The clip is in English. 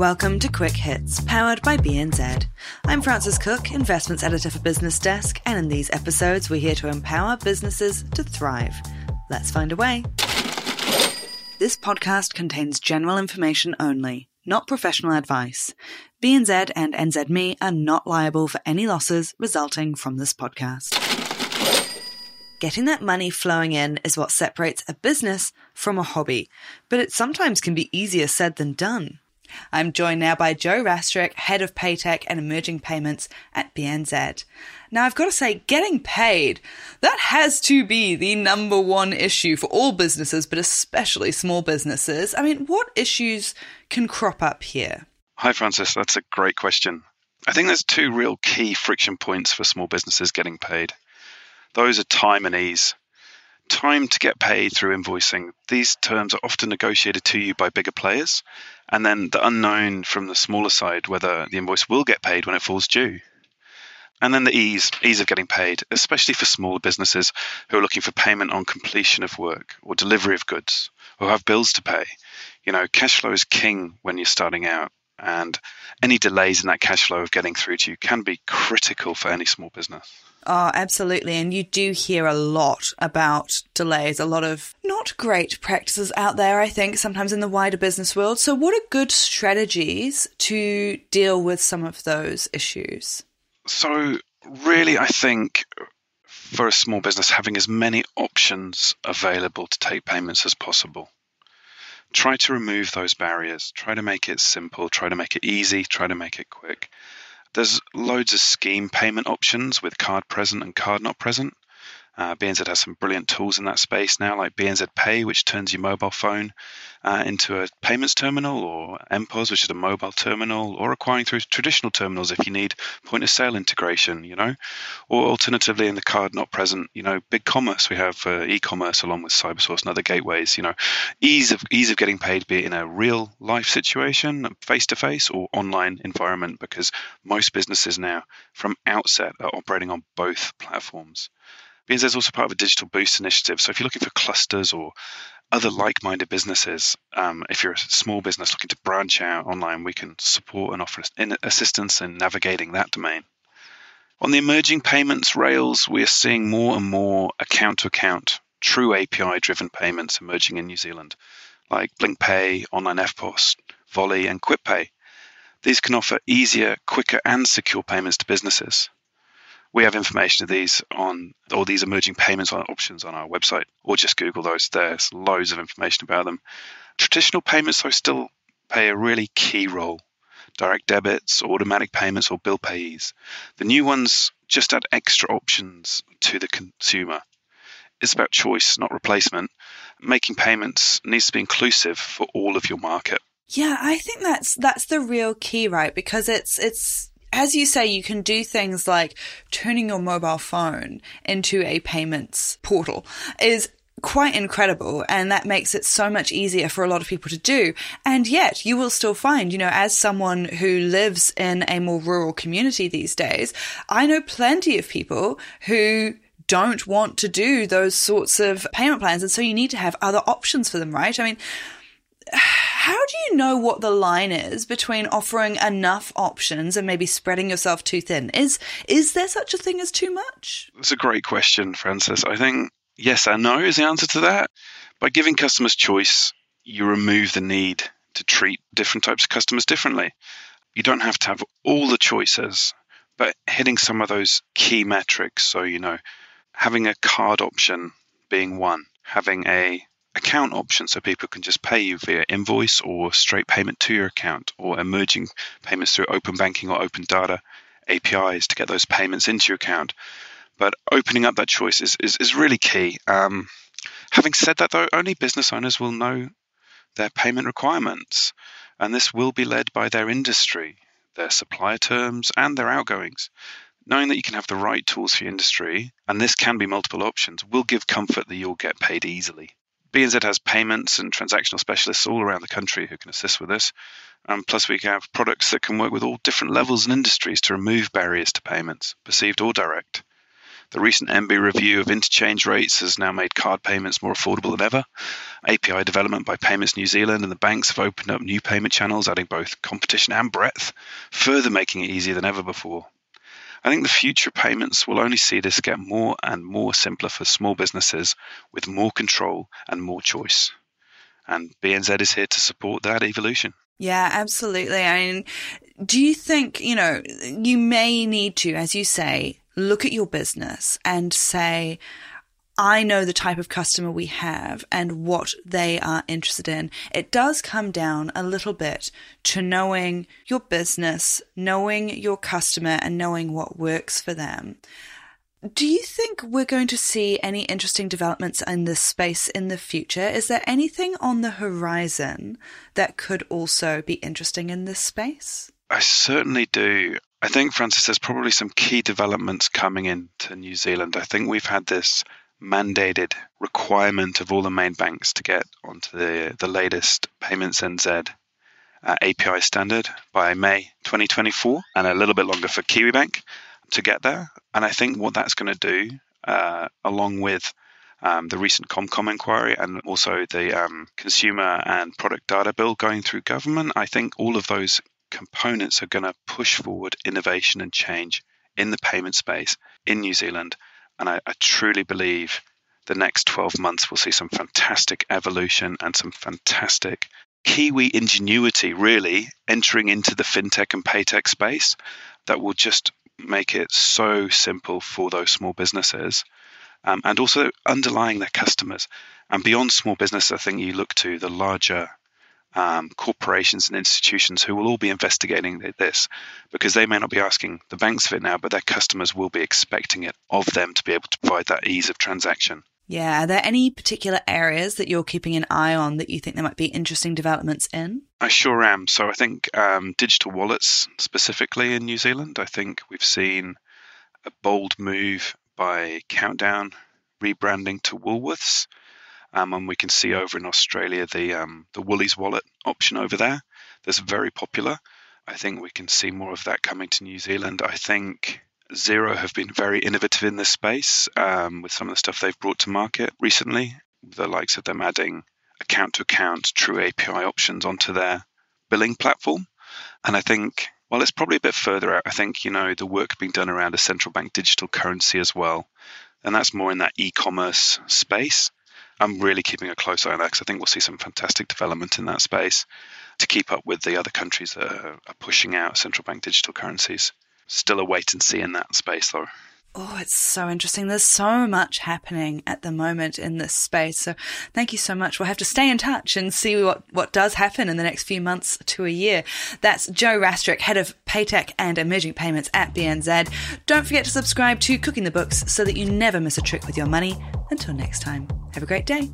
Welcome to Quick Hits, powered by BNZ. I'm Frances Cook, Investments Editor for Business Desk, and in these episodes, we're here to empower businesses to thrive. Let's find a way. This podcast contains general information only, not professional advice. BNZ and NZME are not liable for any losses resulting from this podcast. Getting that money flowing in is what separates a business from a hobby, but it sometimes can be easier said than done. I'm joined now by Joe Rastrick, Head of Paytech and Emerging Payments at BNZ. Now, I've got to say, getting paid, that has to be the number one issue for all businesses, but especially small businesses. I mean, what issues can crop up here? Hi, Frances. That's a great question. I think there's two real key friction points for small businesses getting paid. Those are time and ease. Time to get paid through invoicing. These terms are often negotiated to you by bigger players, and then the unknown from the smaller side whether the invoice will get paid when it falls due. And then the ease, ease of getting paid, especially for smaller businesses who are looking for payment on completion of work or delivery of goods or have bills to pay. You know, cash flow is king when you're starting out, and any delays in that cash flow of getting through to you can be critical for any small business. Oh, absolutely. And you do hear a lot about delays, a lot of not great practices out there, I think, sometimes in the wider business world. So, what are good strategies to deal with some of those issues? So, really, I think for a small business, having as many options available to take payments as possible. Try to remove those barriers. Try to make it simple. Try to make it easy. Try to make it quick. There's loads of scheme payment options with card present and card not present. Uh, BNZ has some brilliant tools in that space now, like BNZ Pay, which turns your mobile phone uh, into a payments terminal, or MPOS, which is a mobile terminal, or acquiring through traditional terminals if you need point of sale integration, you know, or alternatively in the card not present, you know, big commerce We have uh, e-commerce along with CyberSource and other gateways. You know, ease of ease of getting paid, be it in a real life situation, face to face, or online environment, because most businesses now, from outset, are operating on both platforms. BNZ is also part of a digital boost initiative. So if you're looking for clusters or other like-minded businesses, um, if you're a small business looking to branch out online, we can support and offer assistance in navigating that domain. On the emerging payments rails, we are seeing more and more account-to-account, true API-driven payments emerging in New Zealand, like BlinkPay, Online EFTPOS, POLi, and QuickPay. These can offer easier, quicker, and secure payments to businesses we have information of these on all these emerging payments options on our website, or just Google those. There's loads of information about them. Traditional payments, though, still play a really key role. Direct debits, automatic payments, or bill payees. The new ones just add extra options to the consumer. It's about choice, not replacement. Making payments needs to be inclusive for all of your market. Yeah, I think that's that's the real key, right? Because it's it's as you say, you can do things like turning your mobile phone into a payments portal is quite incredible and that makes it so much easier for a lot of people to do. And yet you will still find, you know, as someone who lives in a more rural community these days, I know plenty of people who don't want to do those sorts of payment plans. And so you need to have other options for them, right? I mean, how do you know what the line is between offering enough options and maybe spreading yourself too thin? Is is there such a thing as too much? That's a great question, Frances. I think yes and no is the answer to that. By giving customers choice, you remove the need to treat different types of customers differently. You don't have to have all the choices, but hitting some of those key metrics. So, you know, having a card option being one, having a account option so people can just pay you via invoice or straight payment to your account or emerging payments through open banking or open data APIs to get those payments into your account. But opening up that choice is, is, is really key. Um, having said that, though, only business owners will know their payment requirements, and this will be led by their industry, their supplier terms, and their outgoings. Knowing that you can have the right tools for your industry, and this can be multiple options, will give comfort that you'll get paid easily. BNZ has payments and transactional specialists all around the country who can assist with this. Um, plus, we have products that can work with all different levels and industries to remove barriers to payments, perceived or direct. The recent MBIE review of interchange rates has now made card payments more affordable than ever. API development by Payments New Zealand and the banks have opened up new payment channels, adding both competition and breadth, further making it easier than ever before. I think the future payments will only see this get more and more simpler for small businesses with more control and more choice. And BNZ is here to support that evolution. Yeah, absolutely. I mean, do you think, you know, you may need to, as you say, look at your business and say, I know the type of customer we have and what they are interested in. It does come down a little bit to knowing your business, knowing your customer, and knowing what works for them. Do you think we're going to see any interesting developments in this space in the future? Is there anything on the horizon that could also be interesting in this space? I certainly do. I think, Frances, there's probably some key developments coming into New Zealand. I think we've had this mandated requirement of all the main banks to get onto the, the latest Payments NZ uh, API standard by May 2024, and a little bit longer for KiwiBank to get there. And I think what that's going to do, uh, along with um, the recent ComCom inquiry and also the um, consumer and product data bill going through government, I think all of those components are going to push forward innovation and change in the payment space in New Zealand. And I, I truly believe the next 12 months will see some fantastic evolution and some fantastic Kiwi ingenuity really entering into the fintech and paytech space that will just make it so simple for those small businesses um, and also underlying their customers. And beyond small business, I think you look to the larger um, corporations and institutions who will all be investigating this because they may not be asking the banks for it now, but their customers will be expecting it of them to be able to provide that ease of transaction. Yeah. Are there any particular areas that you're keeping an eye on that you think there might be interesting developments in? I sure am. So I think um, digital wallets, specifically in New Zealand, I think we've seen a bold move by Countdown rebranding to Woolworths. Um, and we can see over in Australia the um, the Woolies wallet option over there. That's very popular. I think we can see more of that coming to New Zealand. I think Xero have been very innovative in this space um, with some of the stuff they've brought to market recently. The likes of them adding account to account true API options onto their billing platform. And I think, well, it's probably a bit further out. I think, you know, the work being done around a central bank digital currency as well. And that's more in that e commerce space. I'm really keeping a close eye on that because I think we'll see some fantastic development in that space to keep up with the other countries that are pushing out central bank digital currencies still a wait and see in that space, though. Oh, it's so interesting. There's so much happening at the moment in this space. So thank you so much. We'll have to stay in touch and see what, what does happen in the next few months to a year. That's Joe Rastrick, head of Paytech and Emerging Payments at BNZ. Don't forget to subscribe to Cooking the Books so that you never miss a trick with your money. Until next time, have a great day.